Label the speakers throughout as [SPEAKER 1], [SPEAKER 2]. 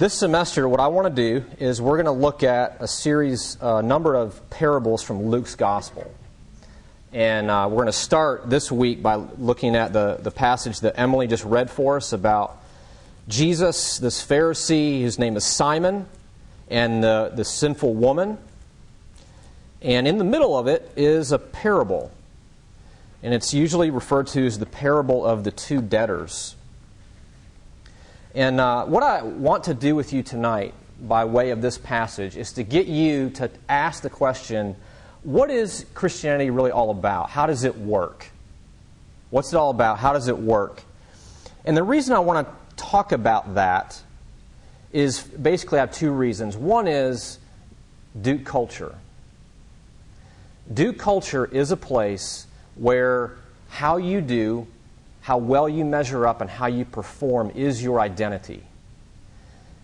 [SPEAKER 1] This semester, what I want to do is we're going to look at a series, a uh, number of parables from Luke's Gospel. And uh, we're going to start this week by looking at the, the passage that Emily just read for us about Jesus, this Pharisee, whose name is Simon, and the, the sinful woman. And in the middle of it is a parable. And it's usually referred to as the parable of the two debtors. And uh, what I want to do with you tonight, by way of this passage, is to get you to ask the question what is Christianity really all about? How does it work? What's it all about? How does it work? And the reason I want to talk about that is basically I have two reasons. One is Duke culture. Duke culture is a place where how you do how well you measure up and how you perform is your identity.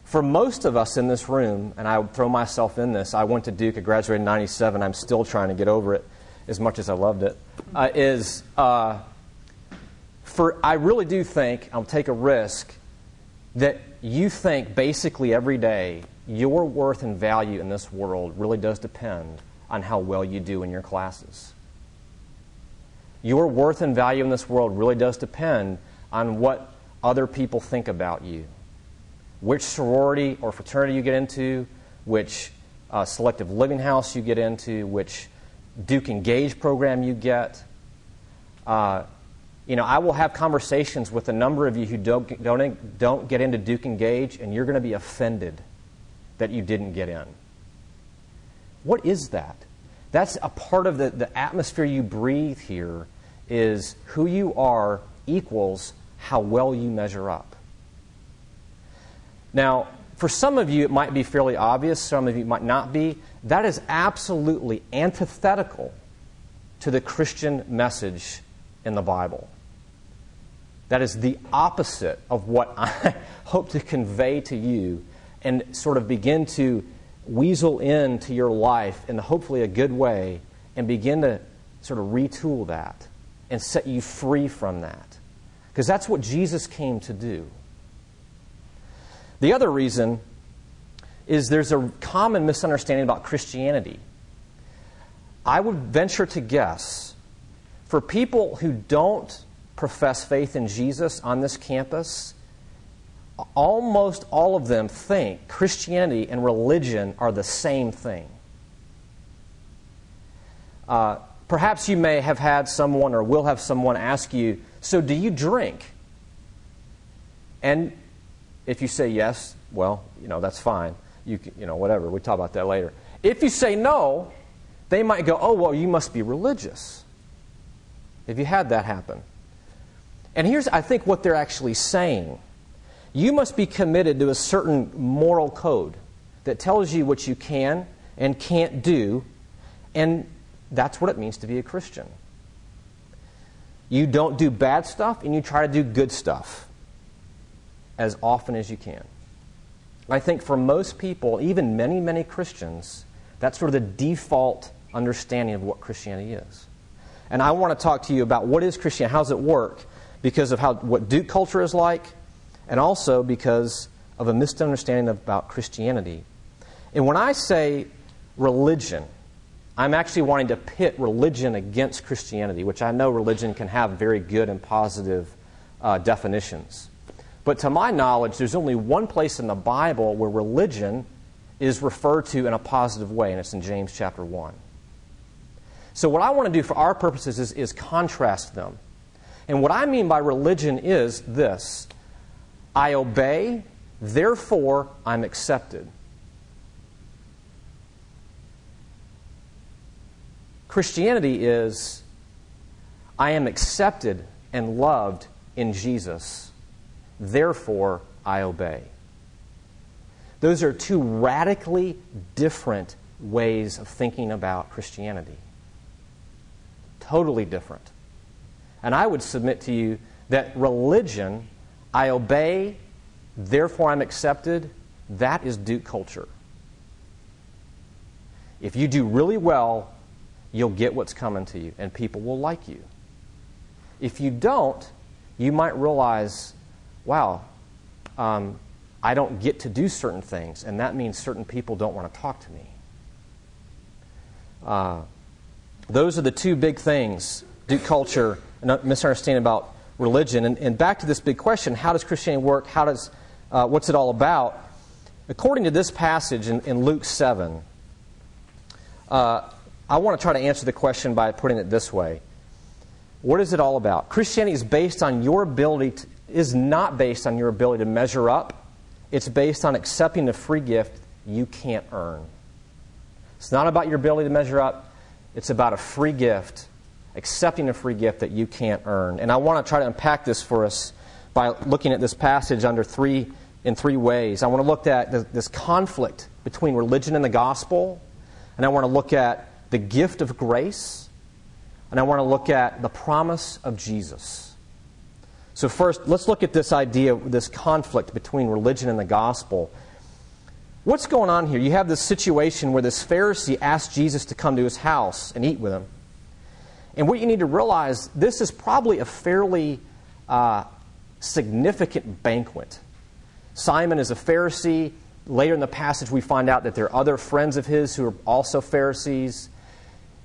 [SPEAKER 1] For most of us in this room, and I throw myself in this, I went to Duke, I graduated in 97, I'm still trying to get over it as much as I loved it. Uh, is uh, for I really do think, I'll take a risk, that you think basically every day your worth and value in this world really does depend on how well you do in your classes your worth and value in this world really does depend on what other people think about you. Which sorority or fraternity you get into, which uh, selective living house you get into, which Duke Engage program you get. Uh, you know, I will have conversations with a number of you who don't, don't, don't get into Duke Engage, and you're going to be offended that you didn't get in. What is that? That's a part of the, the atmosphere you breathe here is who you are equals how well you measure up. Now, for some of you, it might be fairly obvious, some of you might not be. That is absolutely antithetical to the Christian message in the Bible. That is the opposite of what I hope to convey to you and sort of begin to weasel into your life in hopefully a good way and begin to sort of retool that and set you free from that. Because that's what Jesus came to do. The other reason is there's a common misunderstanding about Christianity. I would venture to guess for people who don't profess faith in Jesus on this campus, almost all of them think Christianity and religion are the same thing. Uh, Perhaps you may have had someone or will have someone ask you, So do you drink? And if you say yes, well, you know, that's fine. You, you know, whatever. We talk about that later. If you say no, they might go, Oh, well, you must be religious. If you had that happen. And here's, I think, what they're actually saying you must be committed to a certain moral code that tells you what you can and can't do. And that's what it means to be a Christian. You don't do bad stuff and you try to do good stuff as often as you can. I think for most people, even many, many Christians, that's sort of the default understanding of what Christianity is. And I want to talk to you about what is Christianity, how does it work, because of how, what Duke culture is like, and also because of a misunderstanding about Christianity. And when I say religion, I'm actually wanting to pit religion against Christianity, which I know religion can have very good and positive uh, definitions. But to my knowledge, there's only one place in the Bible where religion is referred to in a positive way, and it's in James chapter 1. So, what I want to do for our purposes is, is contrast them. And what I mean by religion is this I obey, therefore I'm accepted. Christianity is I am accepted and loved in Jesus, therefore I obey. Those are two radically different ways of thinking about Christianity. Totally different. And I would submit to you that religion, I obey, therefore I'm accepted, that is Duke culture. If you do really well you'll get what's coming to you, and people will like you. If you don't, you might realize, wow, um, I don't get to do certain things, and that means certain people don't want to talk to me. Uh, those are the two big things Duke culture and misunderstanding about religion. And, and, back to this big question how does Christianity work? How does, uh, what's it all about? According to this passage in, in Luke 7, uh, I want to try to answer the question by putting it this way What is it all about? Christianity is based on your ability, to, is not based on your ability to measure up, it's based on accepting the free gift you can't earn. It's not about your ability to measure up, it's about a free gift, accepting a free gift that you can't earn. And I want to try to unpack this for us by looking at this passage under three in three ways. I want to look at this conflict between religion and the gospel, and I want to look at the gift of grace, and I want to look at the promise of Jesus. So, first, let's look at this idea, this conflict between religion and the gospel. What's going on here? You have this situation where this Pharisee asked Jesus to come to his house and eat with him. And what you need to realize, this is probably a fairly uh, significant banquet. Simon is a Pharisee. Later in the passage, we find out that there are other friends of his who are also Pharisees.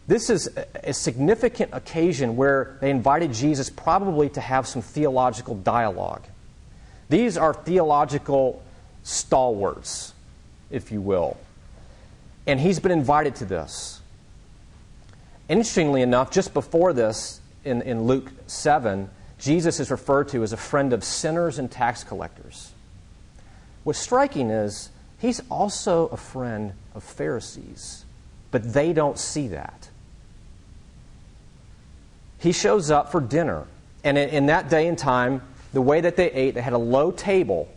[SPEAKER 1] This is a significant occasion where they invited Jesus probably to have some theological dialogue. These are theological stalwarts if you will. And he's been invited to this. Interestingly enough, just before this, in, in Luke 7, Jesus is referred to as a friend of sinners and tax collectors. What's striking is he's also a friend of Pharisees, but they don't see that. He shows up for dinner, and in, in that day and time, the way that they ate, they had a low table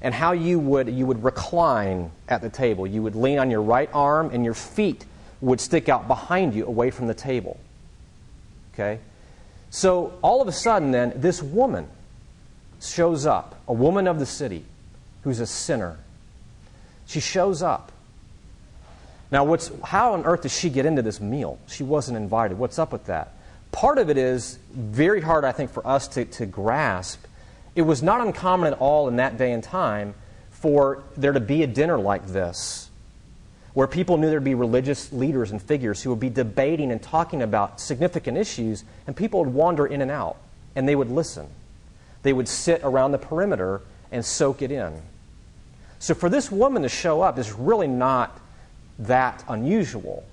[SPEAKER 1] and how you would you would recline at the table. You would lean on your right arm and your feet would stick out behind you away from the table. Okay? So all of a sudden then this woman shows up, a woman of the city who's a sinner. She shows up. Now what's how on earth does she get into this meal? She wasn't invited. What's up with that? Part of it is very hard I think for us to, to grasp it was not uncommon at all in that day and time for there to be a dinner like this, where people knew there'd be religious leaders and figures who would be debating and talking about significant issues, and people would wander in and out, and they would listen. They would sit around the perimeter and soak it in. So for this woman to show up is really not that unusual.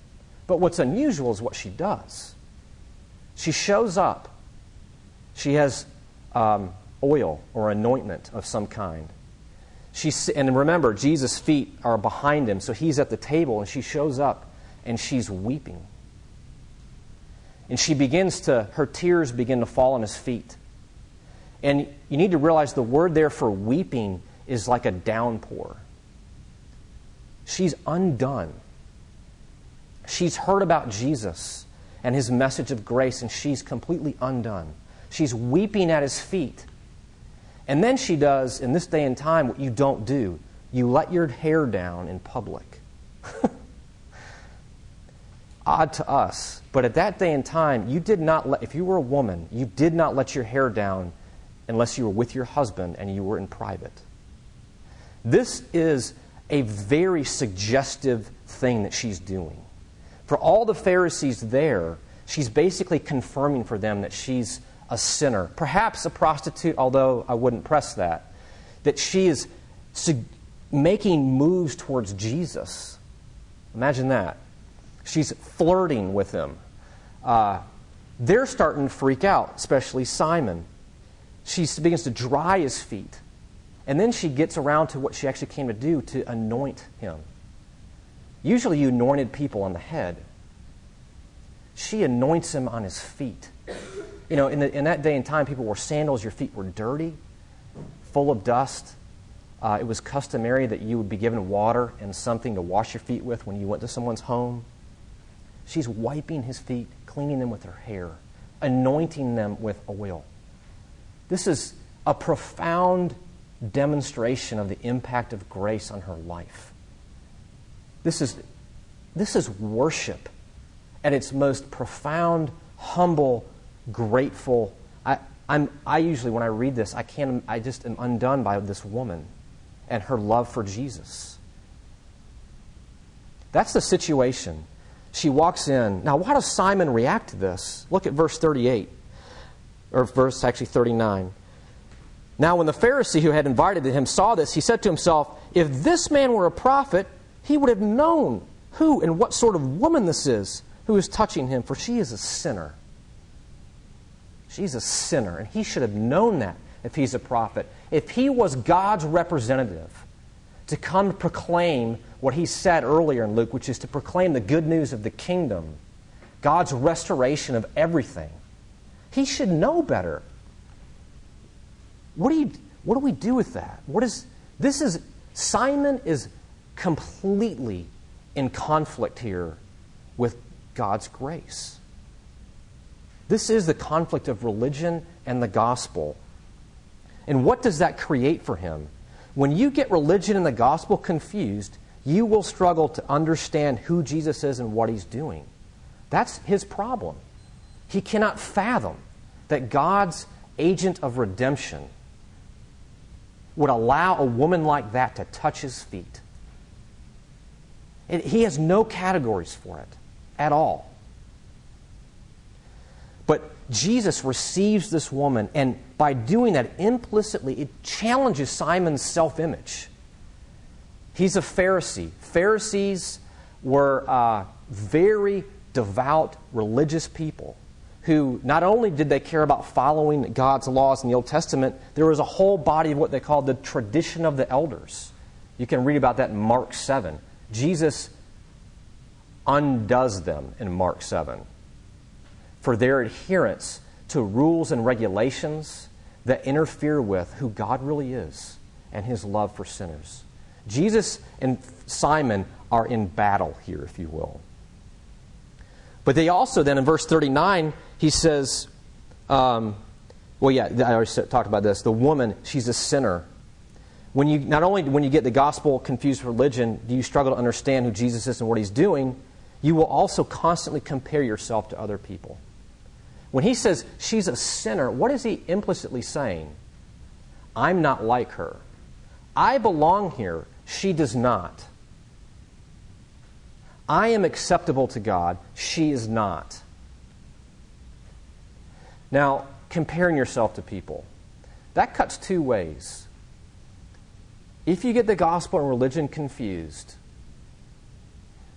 [SPEAKER 1] But what's unusual is what she does. She shows up. She has um, oil or anointment of some kind. She's, and remember, Jesus' feet are behind him, so he's at the table, and she shows up and she's weeping. And she begins to, her tears begin to fall on his feet. And you need to realize the word there for weeping is like a downpour. She's undone. She's heard about Jesus and his message of grace, and she's completely undone. She's weeping at his feet. And then she does, in this day and time, what you don't do you let your hair down in public. Odd to us. But at that day and time, you did not let, if you were a woman, you did not let your hair down unless you were with your husband and you were in private. This is a very suggestive thing that she's doing. For all the Pharisees there, she's basically confirming for them that she's a sinner, perhaps a prostitute, although I wouldn't press that, that she is making moves towards Jesus. Imagine that. She's flirting with him. Uh, they're starting to freak out, especially Simon. She begins to dry his feet. And then she gets around to what she actually came to do to anoint him. Usually you anointed people on the head. She anoints him on his feet. You know, in, the, in that day and time, people wore sandals, your feet were dirty, full of dust. Uh, it was customary that you would be given water and something to wash your feet with when you went to someone's home. She's wiping his feet, cleaning them with her hair, anointing them with oil. This is a profound demonstration of the impact of grace on her life. This is, this is worship at its most profound, humble, grateful. I, I'm, I usually, when I read this, I can't, I just am undone by this woman. and her love for Jesus. That's the situation. She walks in. Now, how does Simon react to this? Look at verse 38, or verse actually 39. Now, when the Pharisee who had invited him saw this, he said to himself, If this man were a prophet, he would have known who and what sort of woman this is who is touching him, for she is a sinner. She's a sinner, and he should have known that if he's a prophet. If he was God's representative to come proclaim what he said earlier in Luke, which is to proclaim the good news of the kingdom, God's restoration of everything, he should know better. What do, you, what do we do with that? What is, this is, Simon is completely in conflict here with God's grace. This is the conflict of religion and the gospel. And what does that create for him? When you get religion and the gospel confused, you will struggle to understand who Jesus is and what he's doing. That's his problem. He cannot fathom that God's agent of redemption would allow a woman like that to touch his feet. It, he has no categories for it at all. But Jesus receives this woman, and by doing that implicitly, it challenges Simon's self image. He's a Pharisee. Pharisees were uh, very devout religious people who not only did they care about following God's laws in the Old Testament, there was a whole body of what they called the tradition of the elders. You can read about that in Mark 7. Jesus undoes them in Mark 7 for their adherence to rules and regulations that interfere with who God really is and his love for sinners. Jesus and Simon are in battle here, if you will. But they also, then in verse 39, he says, um, well, yeah, I already talked about this. The woman, she's a sinner. When you, not only when you get the gospel confused with religion, do you struggle to understand who Jesus is and what he's doing, you will also constantly compare yourself to other people. When he says she's a sinner, what is he implicitly saying? I'm not like her. I belong here. She does not. I am acceptable to God. She is not. Now, comparing yourself to people, that cuts two ways. If you get the gospel and religion confused,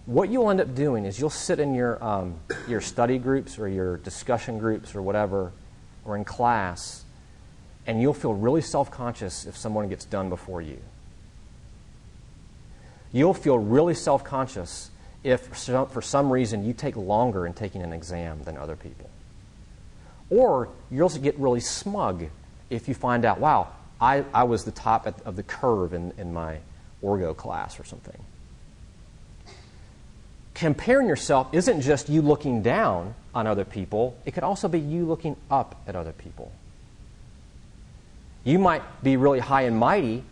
[SPEAKER 1] what you'll end up doing is you'll sit in your, um, your study groups or your discussion groups or whatever, or in class, and you'll feel really self conscious if someone gets done before you. You'll feel really self conscious if, for some reason, you take longer in taking an exam than other people. Or you'll also get really smug if you find out, wow, I, I was the top of the curve in, in my orgo class or something comparing yourself isn't just you looking down on other people, it could also be you looking up at other people. You might be really high and mighty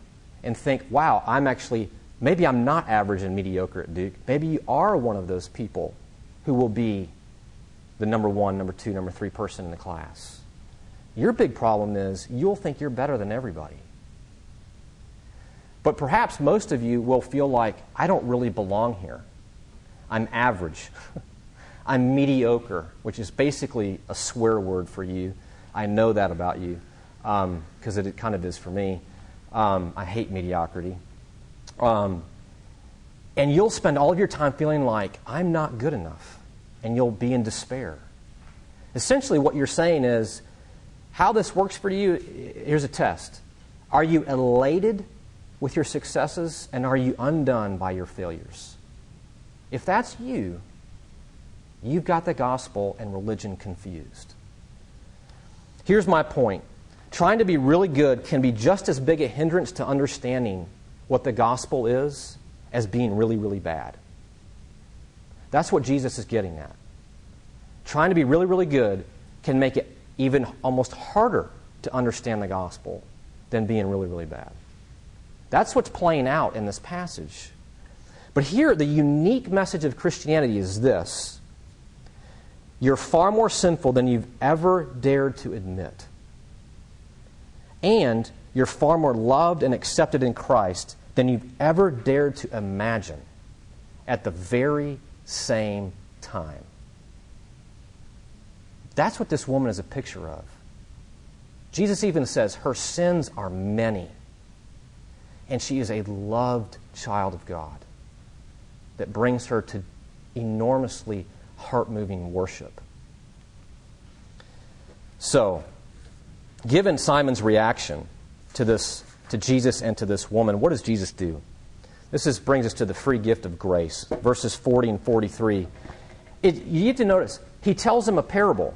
[SPEAKER 1] and think, wow, I'm actually, maybe I'm not average and mediocre at Duke. Maybe you are one of those people who will be the number one, number two, number three person in the class. Your big problem is you'll think you're better than everybody. But perhaps most of you will feel like, I don't really belong here. I'm average. I'm mediocre, which is basically a swear word for you. I know that about you because um, it kind of is for me. Um, I hate mediocrity. Um, and you'll spend all of your time feeling like, I'm not good enough. And you'll be in despair. Essentially, what you're saying is, how this works for you, here's a test. Are you elated with your successes, and are you undone by your failures? If that's you, you've got the gospel and religion confused. Here's my point trying to be really good can be just as big a hindrance to understanding what the gospel is as being really, really bad. That's what Jesus is getting at. Trying to be really, really good can make it even almost harder to understand the gospel than being really, really bad. That's what's playing out in this passage. But here, the unique message of Christianity is this you're far more sinful than you've ever dared to admit. And you're far more loved and accepted in Christ than you've ever dared to imagine at the very same time. That's what this woman is a picture of. Jesus even says her sins are many, and she is a loved child of God that brings her to enormously heart moving worship. So, given Simon's reaction to this to Jesus and to this woman, what does Jesus do? This is, brings us to the free gift of grace, verses 40 and 43. It, you need to notice, he tells them a parable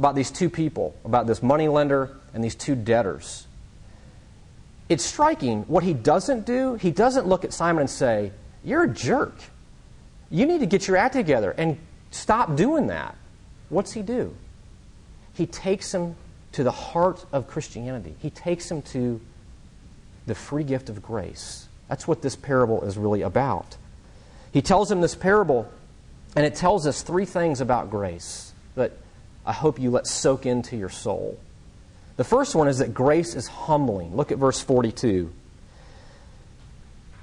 [SPEAKER 1] about these two people, about this money lender and these two debtors. It's striking. What he doesn't do, he doesn't look at Simon and say, You're a jerk. You need to get your act together and stop doing that. What's he do? He takes him to the heart of Christianity, he takes him to the free gift of grace. That's what this parable is really about. He tells him this parable, and it tells us three things about grace that I hope you let soak into your soul. The first one is that grace is humbling. Look at verse 42.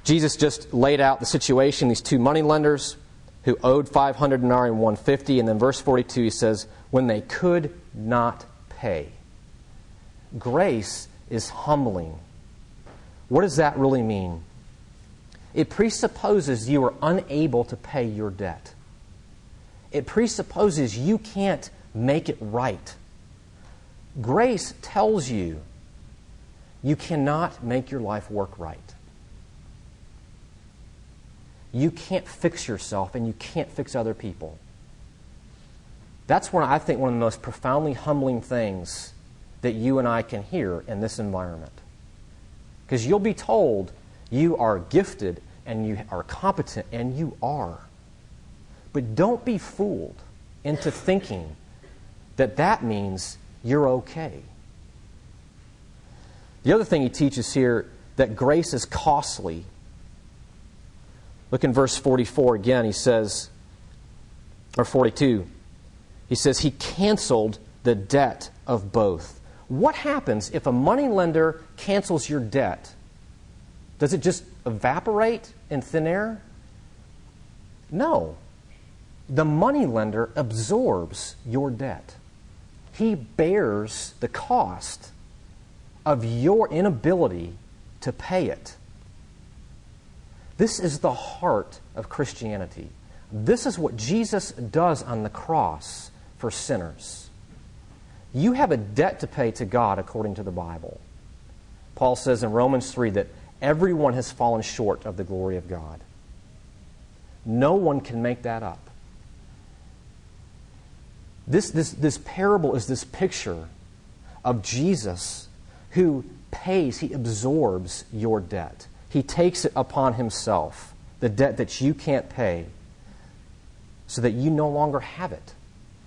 [SPEAKER 1] Jesus just laid out the situation, these two money lenders who owed 500 denarii and 150. And then verse 42, he says, when they could not pay. Grace is humbling. What does that really mean? It presupposes you are unable to pay your debt. It presupposes you can't make it right. Grace tells you you cannot make your life work right. You can't fix yourself and you can't fix other people. That's one, I think, one of the most profoundly humbling things that you and I can hear in this environment. Because you'll be told you are gifted and you are competent, and you are. But don't be fooled into thinking that that means you're okay. The other thing he teaches here that grace is costly. Look in verse 44 again. He says, or 42, he says, He canceled the debt of both. What happens if a money lender cancels your debt? Does it just evaporate in thin air? No. The money lender absorbs your debt he bears the cost of your inability to pay it. This is the heart of Christianity. This is what Jesus does on the cross for sinners. You have a debt to pay to God according to the Bible. Paul says in Romans 3 that everyone has fallen short of the glory of God. No one can make that up. This, this, this parable is this picture of Jesus who pays, he absorbs your debt. He takes it upon himself, the debt that you can't pay, so that you no longer have it.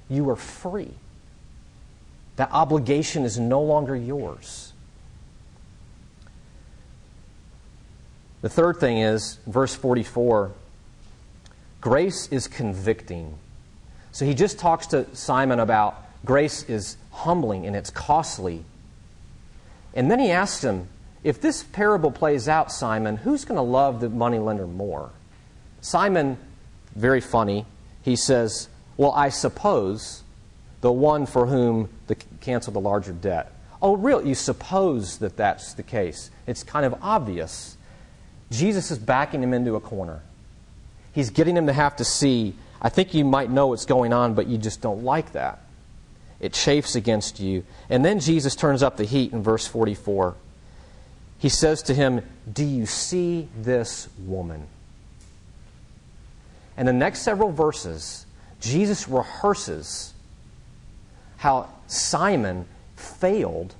[SPEAKER 1] You are free. That obligation is no longer yours. The third thing is, verse 44 grace is convicting. So he just talks to Simon about grace is humbling and it's costly. And then he asks him, if this parable plays out, Simon, who's going to love the moneylender more? Simon, very funny, he says, Well, I suppose the one for whom the canceled the larger debt. Oh, really? You suppose that that's the case? It's kind of obvious. Jesus is backing him into a corner. He's getting him to have to see I think you might know what's going on, but you just don't like that. It chafes against you. And then Jesus turns up the heat in verse 44. He says to him, Do you see this woman? And the next several verses, Jesus rehearses how Simon failed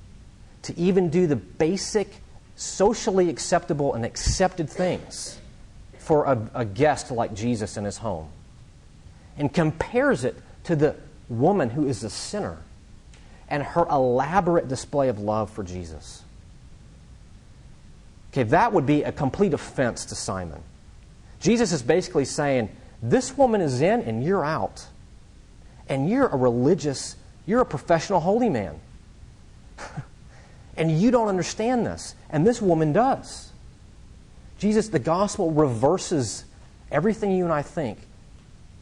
[SPEAKER 1] to even do the basic, socially acceptable and accepted things for a, a guest like Jesus in his home and compares it to the woman who is a sinner and her elaborate display of love for Jesus. Okay, that would be a complete offense to Simon. Jesus is basically saying, This woman is in and you're out. And you're a religious, you're a professional holy man. And you don't understand this. And this woman does. Jesus, the gospel reverses everything you and I think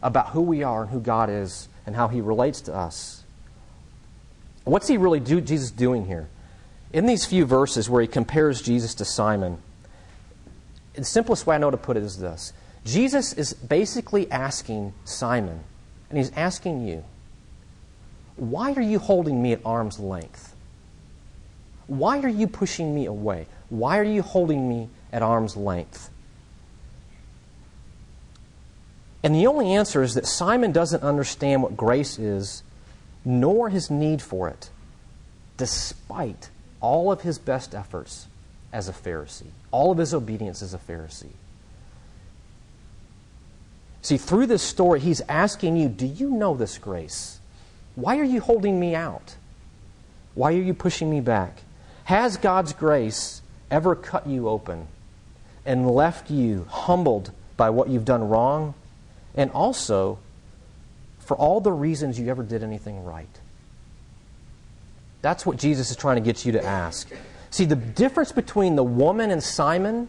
[SPEAKER 1] about who we are and who God is and how he relates to us. What's he really do, Jesus doing here? In these few verses where he compares Jesus to Simon, the simplest way I know to put it is this Jesus is basically asking Simon, and he's asking you, why are you holding me at arm's length? Why are you pushing me away? Why are you holding me at arm's length? And the only answer is that Simon doesn't understand what grace is, nor his need for it, despite all of his best efforts as a Pharisee, all of his obedience as a Pharisee. See, through this story, he's asking you, Do you know this grace? Why are you holding me out? Why are you pushing me back? Has God's grace ever cut you open and left you humbled by what you've done wrong? And also, for all the reasons you ever did anything right? That's what Jesus is trying to get you to ask. See, the difference between the woman and Simon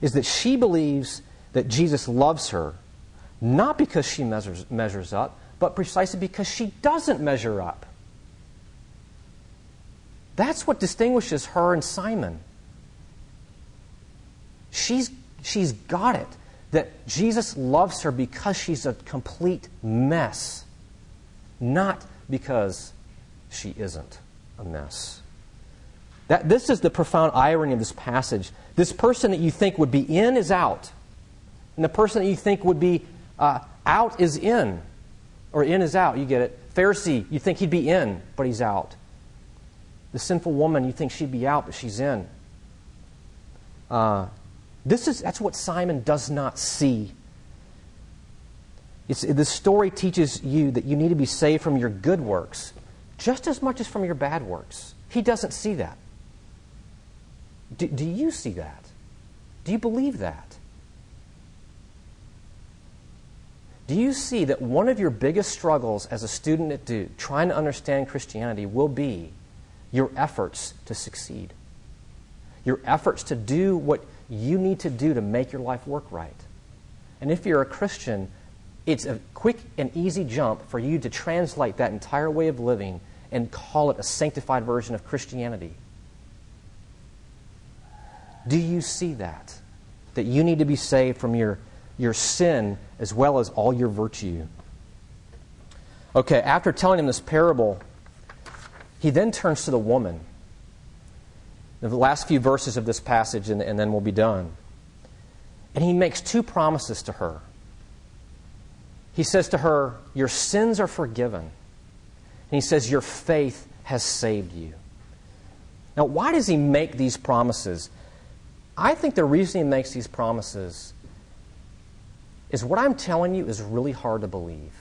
[SPEAKER 1] is that she believes that Jesus loves her, not because she measures, measures up, but precisely because she doesn't measure up. That's what distinguishes her and Simon. She's, she's got it that Jesus loves her because she's a complete mess, not because she isn't a mess. That, this is the profound irony of this passage. This person that you think would be in is out, and the person that you think would be uh, out is in, or in is out. You get it? Pharisee, you think he'd be in, but he's out. The sinful woman, you think she'd be out, but she's in. Uh, this is, that's what Simon does not see. It's, the story teaches you that you need to be saved from your good works just as much as from your bad works. He doesn't see that. Do, do you see that? Do you believe that? Do you see that one of your biggest struggles as a student at Duke, trying to understand Christianity, will be your efforts to succeed? Your efforts to do what you need to do to make your life work right. And if you're a Christian, it's a quick and easy jump for you to translate that entire way of living and call it a sanctified version of Christianity. Do you see that? That you need to be saved from your, your sin as well as all your virtue. Okay, after telling him this parable, he then turns to the woman. The last few verses of this passage, and, and then we'll be done. And he makes two promises to her. He says to her, Your sins are forgiven. And he says, Your faith has saved you. Now, why does he make these promises? I think the reason he makes these promises is what I'm telling you is really hard to believe.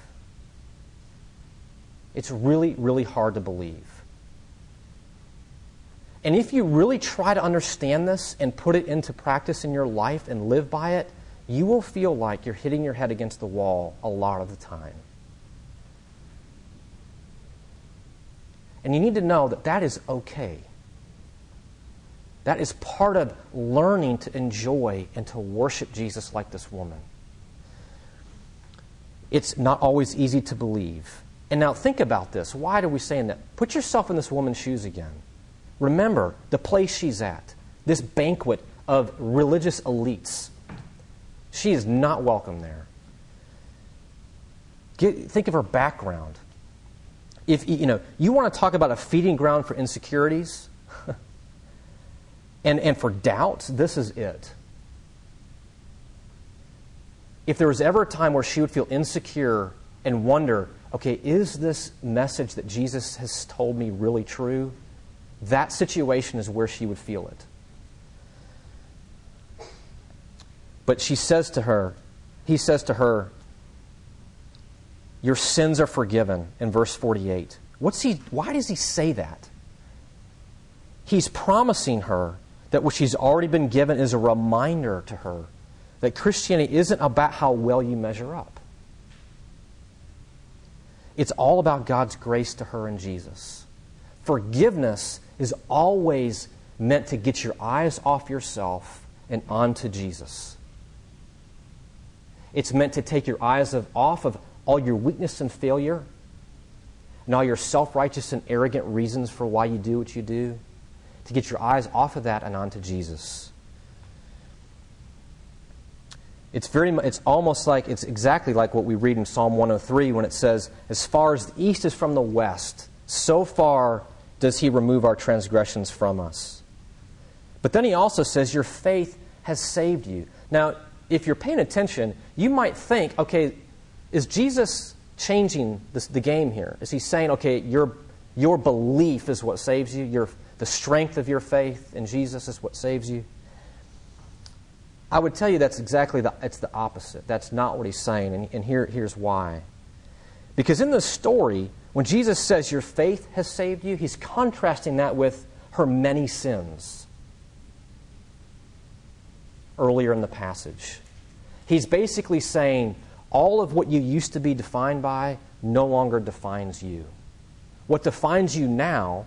[SPEAKER 1] It's really, really hard to believe. And if you really try to understand this and put it into practice in your life and live by it, you will feel like you're hitting your head against the wall a lot of the time. And you need to know that that is okay. That is part of learning to enjoy and to worship Jesus like this woman. It's not always easy to believe. And now think about this. Why are we saying that? Put yourself in this woman's shoes again. Remember the place she's at, this banquet of religious elites. She is not welcome there. Get, think of her background. If you know, you want to talk about a feeding ground for insecurities, and, and for doubts, this is it. If there was ever a time where she would feel insecure and wonder, okay, is this message that Jesus has told me really true? That situation is where she would feel it. But she says to her, he says to her, Your sins are forgiven in verse 48. What's he, why does he say that? He's promising her that what she's already been given is a reminder to her that Christianity isn't about how well you measure up. It's all about God's grace to her in Jesus. Forgiveness is always meant to get your eyes off yourself and onto Jesus. It's meant to take your eyes of, off of all your weakness and failure and all your self righteous and arrogant reasons for why you do what you do, to get your eyes off of that and onto Jesus. It's, very, it's almost like, it's exactly like what we read in Psalm 103 when it says, As far as the east is from the west, so far does he remove our transgressions from us. But then he also says, Your faith has saved you. Now, if you're paying attention, you might think, okay, is Jesus changing this, the game here? Is he saying, okay, your, your belief is what saves you? Your, the strength of your faith in Jesus is what saves you? I would tell you that's exactly the, it's the opposite. That's not what he's saying, and, and here, here's why. Because in the story, when Jesus says your faith has saved you, he's contrasting that with her many sins earlier in the passage. He's basically saying all of what you used to be defined by no longer defines you. What defines you now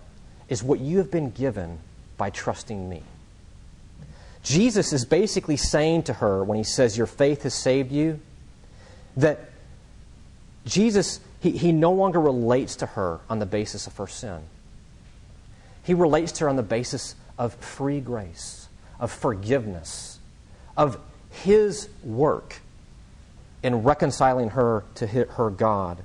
[SPEAKER 1] is what you have been given by trusting me. Jesus is basically saying to her when he says, Your faith has saved you, that Jesus, he, he no longer relates to her on the basis of her sin. He relates to her on the basis of free grace, of forgiveness, of his work in reconciling her to her God.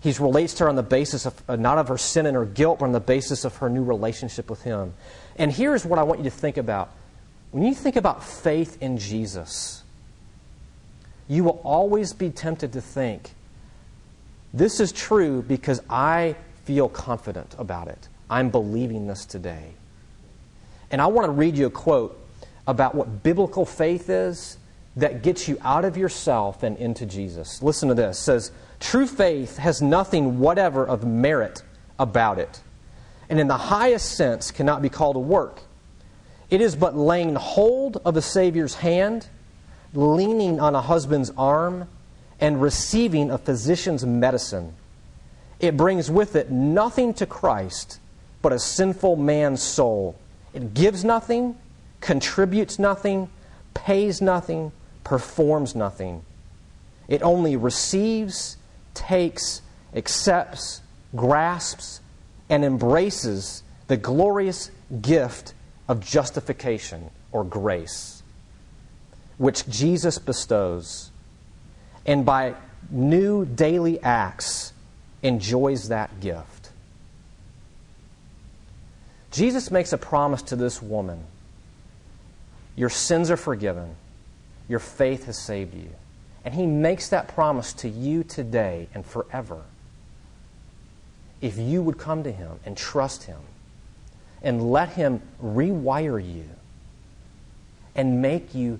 [SPEAKER 1] He relates to her on the basis of uh, not of her sin and her guilt, but on the basis of her new relationship with him. And here's what I want you to think about. When you think about faith in Jesus, you will always be tempted to think, this is true because I feel confident about it. I'm believing this today. And I want to read you a quote about what biblical faith is that gets you out of yourself and into Jesus. Listen to this. It says, True faith has nothing whatever of merit about it, and in the highest sense cannot be called a work. It is but laying hold of the Savior's hand, leaning on a husband's arm, and receiving a physician's medicine. It brings with it nothing to Christ but a sinful man's soul. It gives nothing contributes nothing, pays nothing, performs nothing. It only receives, takes, accepts, grasps, and embraces the glorious gift of justification or grace, which Jesus bestows, and by new daily acts enjoys that gift. Jesus makes a promise to this woman your sins are forgiven. Your faith has saved you. And He makes that promise to you today and forever. If you would come to Him and trust Him and let Him rewire you and make you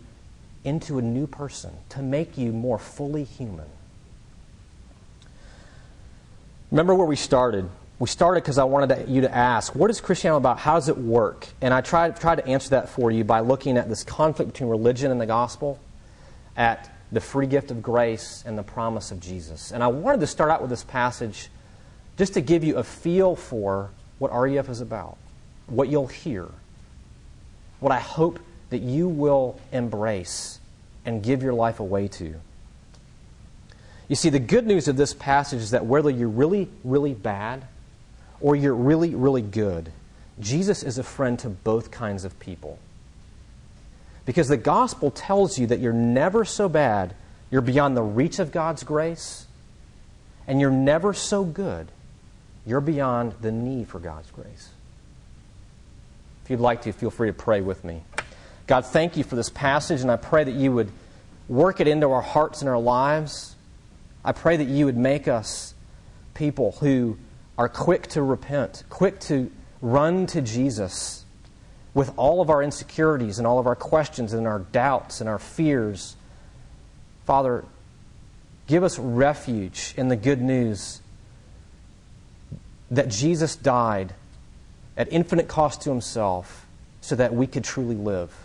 [SPEAKER 1] into a new person, to make you more fully human. Remember where we started? we started because I wanted to, you to ask, what is Christianity about? How does it work? And I tried, tried to answer that for you by looking at this conflict between religion and the gospel, at the free gift of grace and the promise of Jesus. And I wanted to start out with this passage just to give you a feel for what RUF is about, what you'll hear, what I hope that you will embrace and give your life away to. You see, the good news of this passage is that whether you're really, really bad, or you're really, really good, Jesus is a friend to both kinds of people. Because the gospel tells you that you're never so bad, you're beyond the reach of God's grace, and you're never so good, you're beyond the need for God's grace. If you'd like to, feel free to pray with me. God, thank you for this passage, and I pray that you would work it into our hearts and our lives. I pray that you would make us people who are quick to repent, quick to run to Jesus with all of our insecurities and all of our questions and our doubts and our fears. Father, give us refuge in the good news that Jesus died at infinite cost to himself so that we could truly live.